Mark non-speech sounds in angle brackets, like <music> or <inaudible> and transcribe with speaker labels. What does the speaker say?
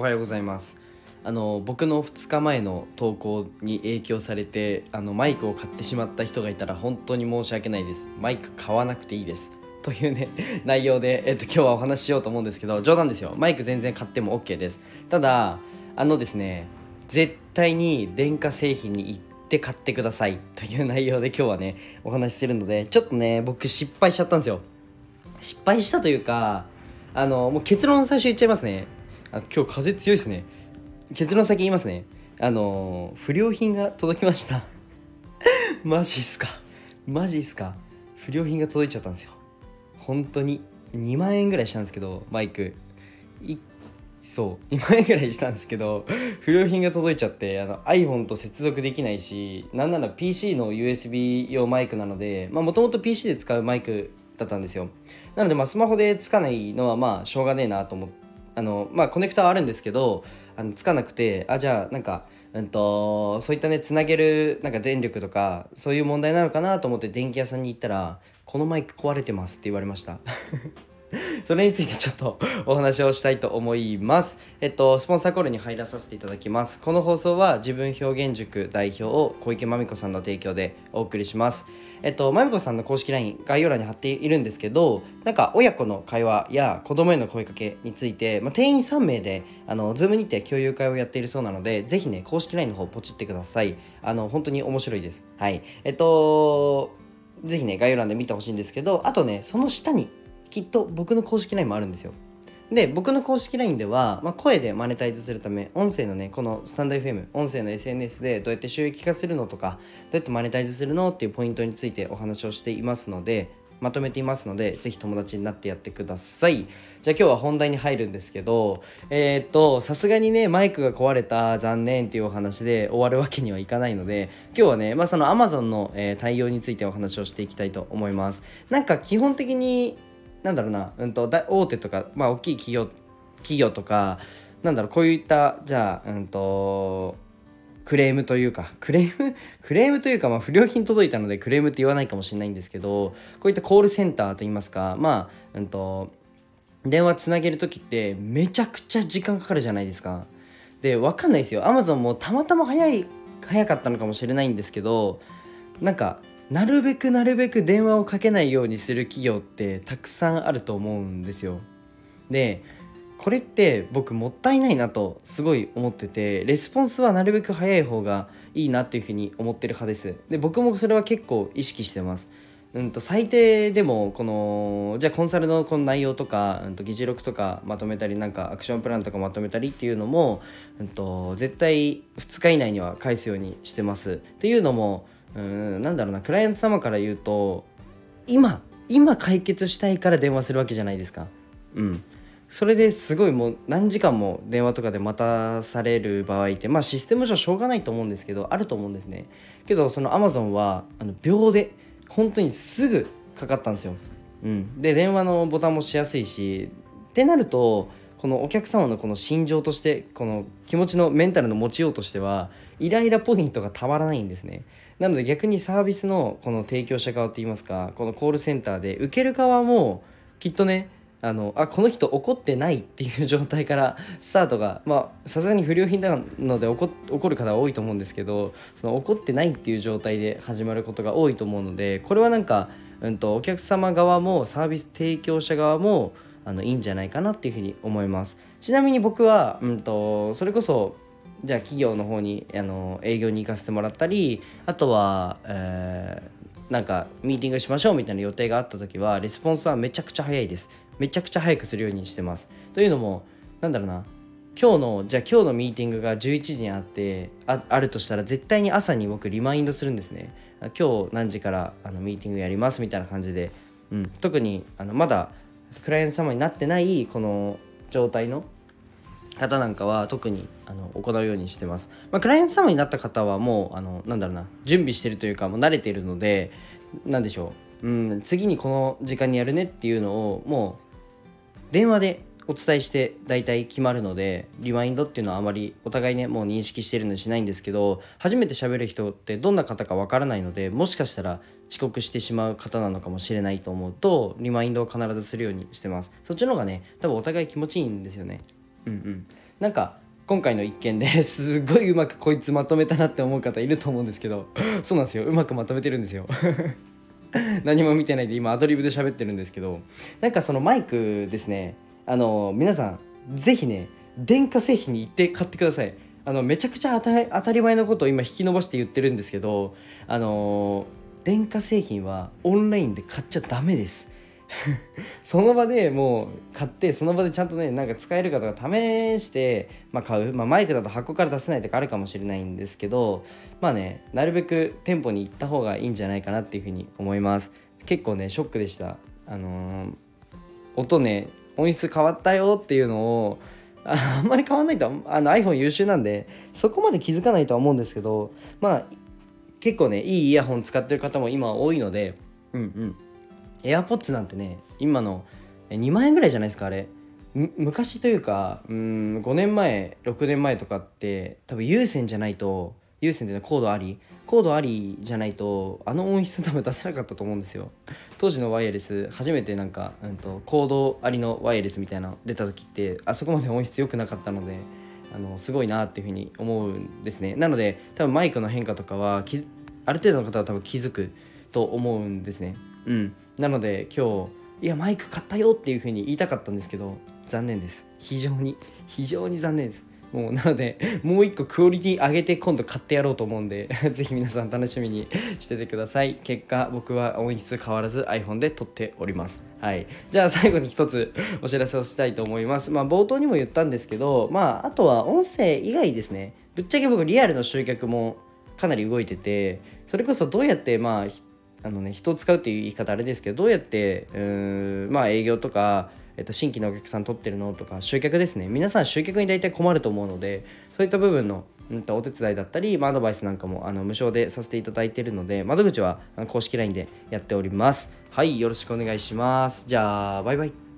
Speaker 1: おはようございます。あの僕の2日前の投稿に影響されてあのマイクを買ってしまった人がいたら本当に申し訳ないです。マイク買わなくていいです。というね <laughs> 内容で、えっと、今日はお話ししようと思うんですけど冗談ですよ。マイク全然買っても OK です。ただあのですね絶対に電化製品に行って買ってください。という内容で今日はねお話しするのでちょっとね僕失敗しちゃったんですよ。失敗したというかあのもう結論最初言っちゃいますね。あ今日風強いですね。結論先言いますね。あの不良品が届きました。<laughs> マジっすか。マジっすか。不良品が届いちゃったんですよ。本当に。2万円ぐらいしたんですけどマイク。そう。2万円ぐらいしたんですけど不良品が届いちゃってあの iPhone と接続できないしなんなら PC の USB 用マイクなのでもともと PC で使うマイクだったんですよ。なのでまあスマホでつかないのはまあしょうがねえなと思って。あのまあコネクタはあるんですけどあのつかなくてあじゃあなんかうんとそういったねつなげるなんか電力とかそういう問題なのかなと思って電気屋さんに行ったら「このマイク壊れてます」って言われました。<laughs> それについてちょっとお話をしたいと思います。えっと、スポンサーコールに入らさせていただきます。この放送は自分表現塾代表を小池真美子さんの提供でお送りします。えっと、まみこさんの公式 LINE 概要欄に貼っているんですけど、なんか親子の会話や子供への声かけについて、まあ、店員3名で、あの、ズームにて共有会をやっているそうなので、ぜひね、公式 LINE の方ポチってください。あの、本当に面白いです。はい。えっと、ぜひね、概要欄で見てほしいんですけど、あとね、その下に、きっと僕の公式 LINE もあるんですよ。で僕の公式 LINE では、まあ、声でマネタイズするため音声のねこのスタンド FM 音声の SNS でどうやって収益化するのとかどうやってマネタイズするのっていうポイントについてお話をしていますのでまとめていますのでぜひ友達になってやってくださいじゃあ今日は本題に入るんですけどえー、っとさすがにねマイクが壊れた残念っていうお話で終わるわけにはいかないので今日はねまあその Amazon の、えー、対応についてお話をしていきたいと思いますなんか基本的になんだろうな、うんと、大手とか、まあ、大きい企業企業とかなんだろうこういったじゃあ、うんと、クレームというかクレーム？<laughs> クレームというか、まあ、不良品届いたのでクレームって言わないかもしれないんですけどこういったコールセンターといいますかまあ、うんと、電話つなげる時ってめちゃくちゃ時間かかるじゃないですか。で分かんないですよ Amazon もたまたま早い早かったのかもしれないんですけどなんかなるべくなるべく電話をかけないようにする企業ってたくさんあると思うんですよ。でこれって僕もったいないなとすごい思っててレスポンスはなるべく早い方がいいなっていうふうに思ってる派です。で僕もそれは結構意識してます。うんと最低でもこのじゃあコンサルのこの内容とか、うん、と議事録とかまとめたりなんかアクションプランとかまとめたりっていうのも、うん、と絶対2日以内には返すようにしてます。っていうのもうんなんだろうなクライアント様から言うと今今解決したいから電話するわけじゃないですか。うん。それですごいもう何時間も電話とかで待たされる場合ってまあシステム上しょうがないと思うんですけどあると思うんですね。けどその Amazon はあの秒で本当にすぐかかったんですよ、うん、で電話のボタンもしやすいしってなるとこのお客様のこの心情としてこの気持ちのメンタルの持ちようとしてはイライラポイントがたまらないんですね。なので逆にサービスのこの提供者側といいますかこのコールセンターで受ける側もきっとねあのあこの人怒ってないっていう状態から <laughs> スタートがまあさすがに不良品なので怒怒る方多いと思うんですけどその怒ってないっていう状態で始まることが多いと思うのでこれはなんか、うんと、お客様側もサービス提供者側もあのいいんじゃないかなっていうふうに思います。ちなみに僕は、うんとそれこそじゃあ企業の方にあの営業に行かせてもらったりあとは、えー、なんかミーティングしましょうみたいな予定があった時はレスポンスはめちゃくちゃ早いです。めちゃくちゃ早くするようにしてます。というのもなんだろうな。今日のじゃあ今日のミーティングが11時にあってああるとしたら絶対に朝に僕リマインドするんですね。今日何時からあのミーティングやりますみたいな感じで、うん、特にあのまだクライアント様になってないこの状態の方なんかは特にあの行うようにしてます。まあ、クライアント様になった方はもうあのなんだろうな準備してるというかもう慣れてるので何でしょう、うん、次にこの時間にやるねっていうのをもう電話でお伝えして大体決まるのでリマインドっていうのはあまりお互いねもう認識してるのしないんですけど初めて喋る人ってどんな方かわからないのでもしかしたら遅刻してしまう方なのかもしれないと思うとリマインドを必ずするようにしてます。そっちの方がね多分お互い気持ちいいんですよね。うんうん。なんか今回の一件で <laughs> すごいうまくこいつまとめたなって思う方いると思うんですけど <laughs> そうなんですよ。うまくまとめてるんですよ。<laughs> 何も見てないで今アドリブで喋ってるんですけどなんかそのマイクですね。あの皆さん是非ね電化製品に行って買ってください。あのめちゃくちゃ当たり前のことを今引き伸ばして言ってるんですけどあの電化製品はオンラインで買っちゃダメです。<laughs> その場でもう買ってその場でちゃんとねなんか使えるかとか試して、まあ、買う、まあ、マイクだと箱から出せないとかあるかもしれないんですけどまあねなるべく店舗に行った方がいいんじゃないかなっていうふうに思います。結構ねショックでした。あのー、音ね音質変わったよっていうのをあんまり変わんないとあの iPhone 優秀なんでそこまで気づかないとは思うんですけどまあ結構ねいいイヤホン使ってる方も今多いのでうんうん。AirPods なんてね今の2万円ぐらいじゃないですかあれ。昔というかうん5年前6年前とかって多分有線じゃないと有線でコードありコードありじゃないとあの音質多分出せなかったと思うんですよ。当時のワイヤレス初めてなんか、うんと、コードありのワイヤレスみたいなの出た時ってあそこまで音質良くなかったのであのすごいなっていうふうに思うんですね。なので多分マイクの変化とかはある程度の方は多分気づくと思うんですね。うん。なので今日いやマイク買ったよっていうふうに言いたかったんですけど残念です。非常に非常に残念です。もうなのでもう一個クオリティ上げて今度買ってやろうと思うんで <laughs> ぜひ皆さん楽しみにしててください。結果僕は音質変わらず iPhone で撮っております。はい。じゃあ最後に一つお知らせをしたいと思います。まあ冒頭にも言ったんですけどまああとは音声以外ですね。ぶっちゃけ僕リアルの集客もかなり動いててそれこそどうやってまああのね人を使うっていう言い方あれですけどどうやってうんまあ営業とかえっと、新規のお客さん取ってるのとか集客ですね。皆さん集客に大体困ると思うのでそういった部分の、うん、とお手伝いだったり、まあ、アドバイスなんかもあの無償でさせていただいているので窓口は公式 LINE でやっております。はいよろしくお願いします。じゃあバイバイ。